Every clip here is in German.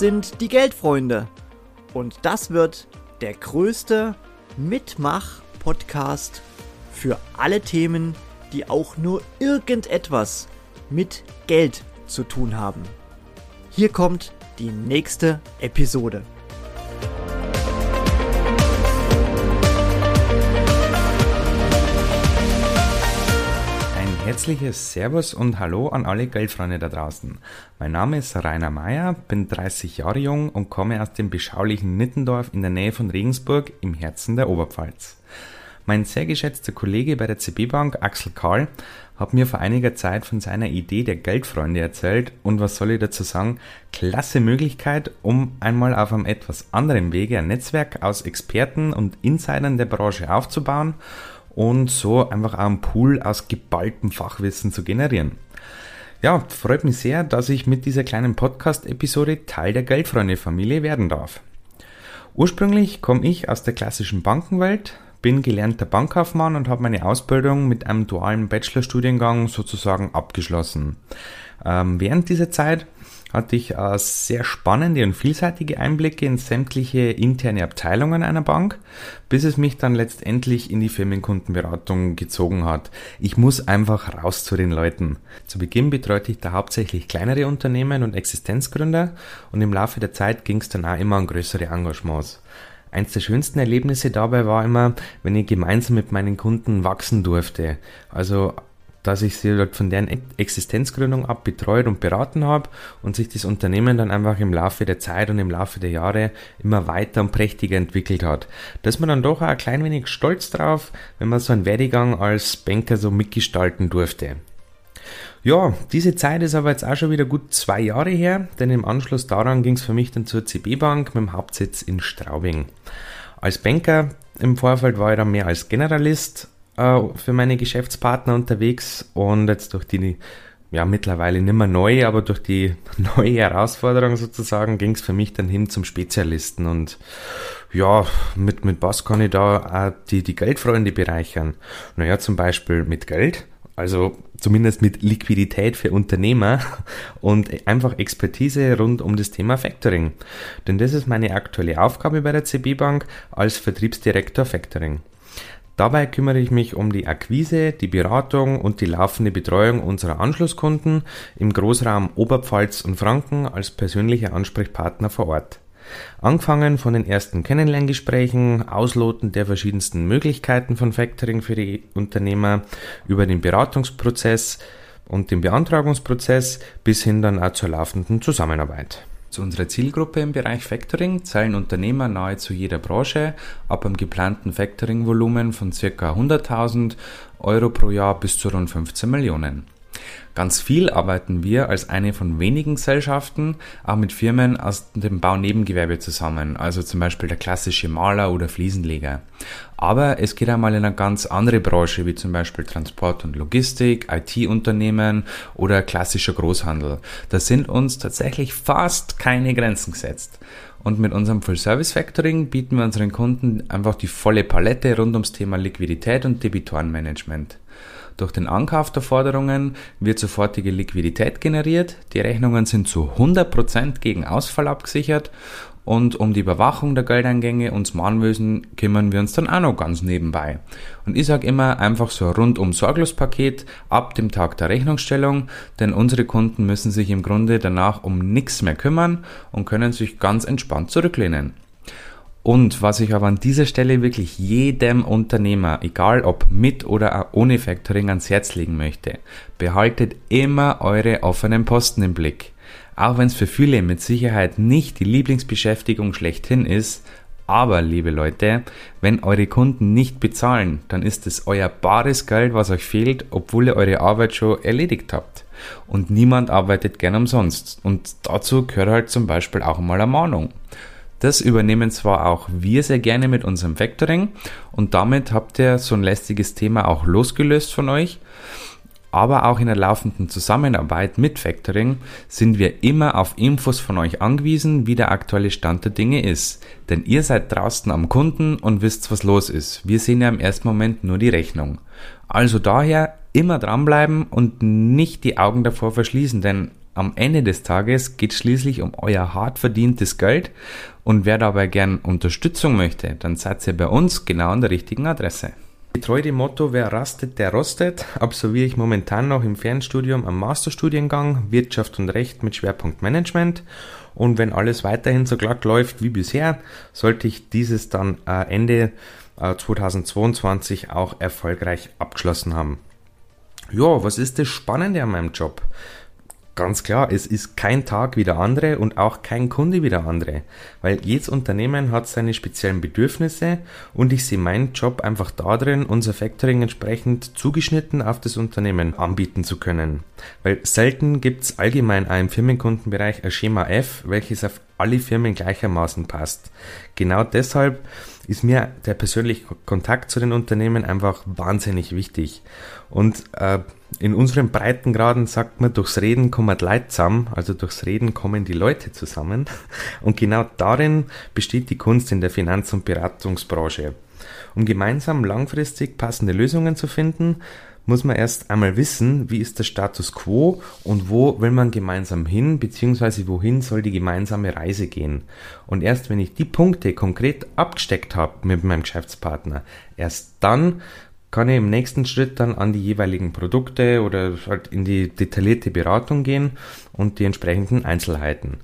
sind die Geldfreunde. Und das wird der größte Mitmach-Podcast für alle Themen, die auch nur irgendetwas mit Geld zu tun haben. Hier kommt die nächste Episode. Herzliches Servus und Hallo an alle Geldfreunde da draußen. Mein Name ist Rainer Meyer, bin 30 Jahre jung und komme aus dem beschaulichen Nittendorf in der Nähe von Regensburg im Herzen der Oberpfalz. Mein sehr geschätzter Kollege bei der CB Bank, Axel Karl, hat mir vor einiger Zeit von seiner Idee der Geldfreunde erzählt und was soll ich dazu sagen? Klasse Möglichkeit, um einmal auf einem etwas anderen Wege ein Netzwerk aus Experten und Insidern der Branche aufzubauen und so einfach einen Pool aus geballtem Fachwissen zu generieren. Ja, freut mich sehr, dass ich mit dieser kleinen Podcast-Episode Teil der Geldfreunde-Familie werden darf. Ursprünglich komme ich aus der klassischen Bankenwelt, bin gelernter Bankkaufmann und habe meine Ausbildung mit einem dualen Bachelorstudiengang sozusagen abgeschlossen. Ähm, während dieser Zeit hatte ich äh, sehr spannende und vielseitige Einblicke in sämtliche interne Abteilungen einer Bank, bis es mich dann letztendlich in die Firmenkundenberatung gezogen hat. Ich muss einfach raus zu den Leuten. Zu Beginn betreute ich da hauptsächlich kleinere Unternehmen und Existenzgründer und im Laufe der Zeit ging es dann auch immer an größere Engagements. Eins der schönsten Erlebnisse dabei war immer, wenn ich gemeinsam mit meinen Kunden wachsen durfte. Also dass ich sie halt von deren Existenzgründung ab betreut und beraten habe und sich das Unternehmen dann einfach im Laufe der Zeit und im Laufe der Jahre immer weiter und prächtiger entwickelt hat. Da ist man dann doch auch ein klein wenig stolz drauf, wenn man so einen Werdegang als Banker so mitgestalten durfte. Ja, diese Zeit ist aber jetzt auch schon wieder gut zwei Jahre her, denn im Anschluss daran ging es für mich dann zur CB Bank mit dem Hauptsitz in Straubing. Als Banker im Vorfeld war ich dann mehr als Generalist äh, für meine Geschäftspartner unterwegs und jetzt durch die ja mittlerweile nicht mehr neu, aber durch die neue Herausforderung sozusagen ging es für mich dann hin zum Spezialisten und ja, mit, mit was kann ich da auch die, die Geldfreunde bereichern? Naja, zum Beispiel mit Geld, also zumindest mit Liquidität für Unternehmer und einfach Expertise rund um das Thema Factoring. Denn das ist meine aktuelle Aufgabe bei der CB Bank als Vertriebsdirektor Factoring. Dabei kümmere ich mich um die Akquise, die Beratung und die laufende Betreuung unserer Anschlusskunden im Großraum Oberpfalz und Franken als persönlicher Ansprechpartner vor Ort. Angefangen von den ersten Kennenlerngesprächen, Ausloten der verschiedensten Möglichkeiten von Factoring für die Unternehmer, über den Beratungsprozess und den Beantragungsprozess bis hin dann auch zur laufenden Zusammenarbeit. Zu unserer Zielgruppe im Bereich Factoring zählen Unternehmer nahezu jeder Branche ab einem geplanten Factoring-Volumen von ca. 100.000 Euro pro Jahr bis zu rund 15 Millionen. Ganz viel arbeiten wir als eine von wenigen Gesellschaften auch mit Firmen aus dem Baunebengewerbe zusammen, also zum Beispiel der klassische Maler oder Fliesenleger. Aber es geht einmal in eine ganz andere Branche, wie zum Beispiel Transport und Logistik, IT-Unternehmen oder klassischer Großhandel. Da sind uns tatsächlich fast keine Grenzen gesetzt. Und mit unserem Full-Service-Factoring bieten wir unseren Kunden einfach die volle Palette rund ums Thema Liquidität und Debitorenmanagement. Durch den Ankauf der Forderungen wird sofortige Liquidität generiert, die Rechnungen sind zu 100% gegen Ausfall abgesichert und um die Überwachung der Geldeingänge und Mahnwesen kümmern wir uns dann auch noch ganz nebenbei. Und ich sage immer einfach so rundum sorglos Paket ab dem Tag der Rechnungsstellung, denn unsere Kunden müssen sich im Grunde danach um nichts mehr kümmern und können sich ganz entspannt zurücklehnen. Und was ich aber an dieser Stelle wirklich jedem Unternehmer, egal ob mit oder ohne Factoring, ans Herz legen möchte, behaltet immer eure offenen Posten im Blick. Auch wenn es für viele mit Sicherheit nicht die Lieblingsbeschäftigung schlechthin ist, aber liebe Leute, wenn eure Kunden nicht bezahlen, dann ist es euer bares Geld, was euch fehlt, obwohl ihr eure Arbeit schon erledigt habt. Und niemand arbeitet gern umsonst. Und dazu gehört halt zum Beispiel auch mal eine Mahnung. Das übernehmen zwar auch wir sehr gerne mit unserem Factoring und damit habt ihr so ein lästiges Thema auch losgelöst von euch. Aber auch in der laufenden Zusammenarbeit mit Factoring sind wir immer auf Infos von euch angewiesen, wie der aktuelle Stand der Dinge ist. Denn ihr seid draußen am Kunden und wisst, was los ist. Wir sehen ja im ersten Moment nur die Rechnung. Also daher immer dranbleiben und nicht die Augen davor verschließen, denn am Ende des Tages geht schließlich um euer hart verdientes Geld und wer dabei gern Unterstützung möchte, dann seid ihr bei uns genau an der richtigen Adresse. Getreu dem Motto, wer rastet, der rostet, absolviere ich momentan noch im Fernstudium am Masterstudiengang Wirtschaft und Recht mit Schwerpunkt Management. Und wenn alles weiterhin so glatt läuft wie bisher, sollte ich dieses dann äh, Ende 2022 äh, auch erfolgreich abgeschlossen haben. Ja, was ist das Spannende an meinem Job? Ganz klar, es ist kein Tag wie der andere und auch kein Kunde wie der andere, weil jedes Unternehmen hat seine speziellen Bedürfnisse und ich sehe meinen Job einfach darin, unser Factoring entsprechend zugeschnitten auf das Unternehmen anbieten zu können. Weil selten gibt es allgemein im Firmenkundenbereich ein Schema F, welches auf alle Firmen gleichermaßen passt. Genau deshalb ist mir der persönliche Kontakt zu den Unternehmen einfach wahnsinnig wichtig. Und äh, in unseren Breitengraden sagt man, durchs Reden kommen die Leute zusammen, also durchs Reden kommen die Leute zusammen. Und genau darin besteht die Kunst in der Finanz- und Beratungsbranche. Um gemeinsam langfristig passende Lösungen zu finden, muss man erst einmal wissen, wie ist der Status quo und wo will man gemeinsam hin, beziehungsweise wohin soll die gemeinsame Reise gehen. Und erst wenn ich die Punkte konkret abgesteckt habe mit meinem Geschäftspartner, erst dann kann ich im nächsten Schritt dann an die jeweiligen Produkte oder halt in die detaillierte Beratung gehen und die entsprechenden Einzelheiten.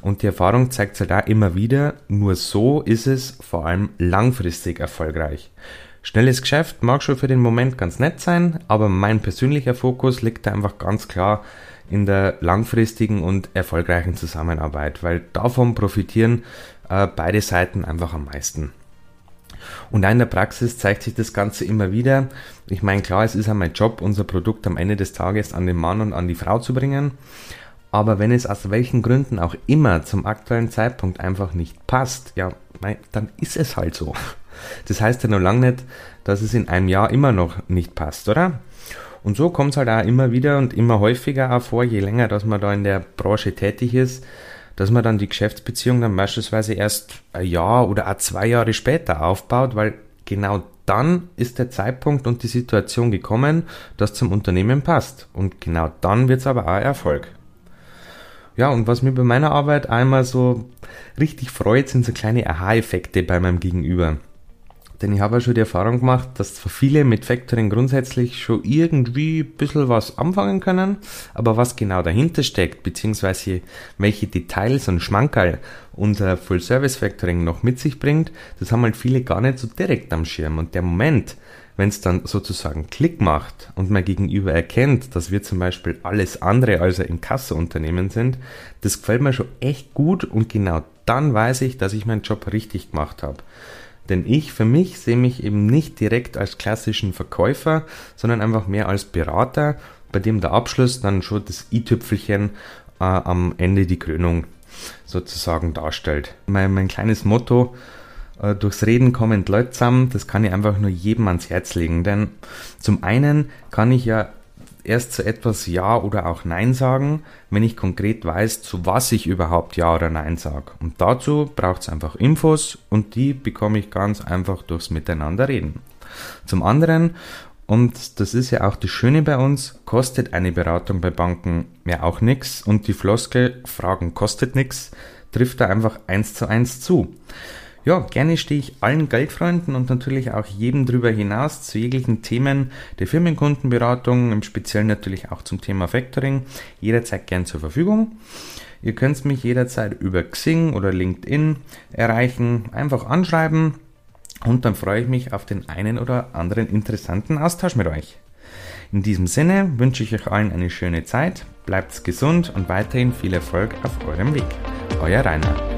Und die Erfahrung zeigt halt auch immer wieder, nur so ist es vor allem langfristig erfolgreich. Schnelles Geschäft mag schon für den Moment ganz nett sein, aber mein persönlicher Fokus liegt da einfach ganz klar in der langfristigen und erfolgreichen Zusammenarbeit, weil davon profitieren äh, beide Seiten einfach am meisten. Und in der Praxis zeigt sich das Ganze immer wieder. Ich meine, klar, es ist ja mein Job, unser Produkt am Ende des Tages an den Mann und an die Frau zu bringen. Aber wenn es aus welchen Gründen auch immer zum aktuellen Zeitpunkt einfach nicht passt, ja, dann ist es halt so. Das heißt ja noch lange nicht, dass es in einem Jahr immer noch nicht passt, oder? Und so kommt es halt auch immer wieder und immer häufiger auch vor, je länger, dass man da in der Branche tätig ist, dass man dann die Geschäftsbeziehung dann beispielsweise erst ein Jahr oder auch zwei Jahre später aufbaut, weil genau dann ist der Zeitpunkt und die Situation gekommen, dass zum Unternehmen passt. Und genau dann wird es aber auch Erfolg. Ja, und was mir bei meiner Arbeit einmal so richtig freut, sind so kleine Aha-Effekte bei meinem Gegenüber. Denn ich habe ja schon die Erfahrung gemacht, dass zwar viele mit Factoring grundsätzlich schon irgendwie ein bisschen was anfangen können, aber was genau dahinter steckt, beziehungsweise welche Details und Schmankerl unser Full-Service-Factoring noch mit sich bringt, das haben halt viele gar nicht so direkt am Schirm. Und der Moment, wenn es dann sozusagen Klick macht und mein Gegenüber erkennt, dass wir zum Beispiel alles andere als ein Kasseunternehmen sind, das gefällt mir schon echt gut und genau dann weiß ich, dass ich meinen Job richtig gemacht habe. Denn ich für mich sehe mich eben nicht direkt als klassischen Verkäufer, sondern einfach mehr als Berater, bei dem der Abschluss dann schon das i-Tüpfelchen äh, am Ende die Krönung sozusagen darstellt. Mein, mein kleines Motto, äh, durchs Reden kommen Leute zusammen, das kann ich einfach nur jedem ans Herz legen. Denn zum einen kann ich ja erst zu etwas Ja oder auch Nein sagen, wenn ich konkret weiß, zu was ich überhaupt Ja oder Nein sage. Und dazu braucht es einfach Infos und die bekomme ich ganz einfach durchs Miteinander reden. Zum anderen, und das ist ja auch das Schöne bei uns, kostet eine Beratung bei Banken ja auch nichts und die Floskel Fragen kostet nichts trifft da einfach eins zu eins zu. Ja, gerne stehe ich allen Geldfreunden und natürlich auch jedem darüber hinaus zu jeglichen Themen der Firmenkundenberatung, im Speziellen natürlich auch zum Thema Factoring, jederzeit gern zur Verfügung. Ihr könnt mich jederzeit über Xing oder LinkedIn erreichen, einfach anschreiben und dann freue ich mich auf den einen oder anderen interessanten Austausch mit euch. In diesem Sinne wünsche ich euch allen eine schöne Zeit, bleibt gesund und weiterhin viel Erfolg auf eurem Weg. Euer Rainer.